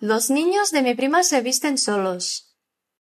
Los niños de mi prima se visten solos.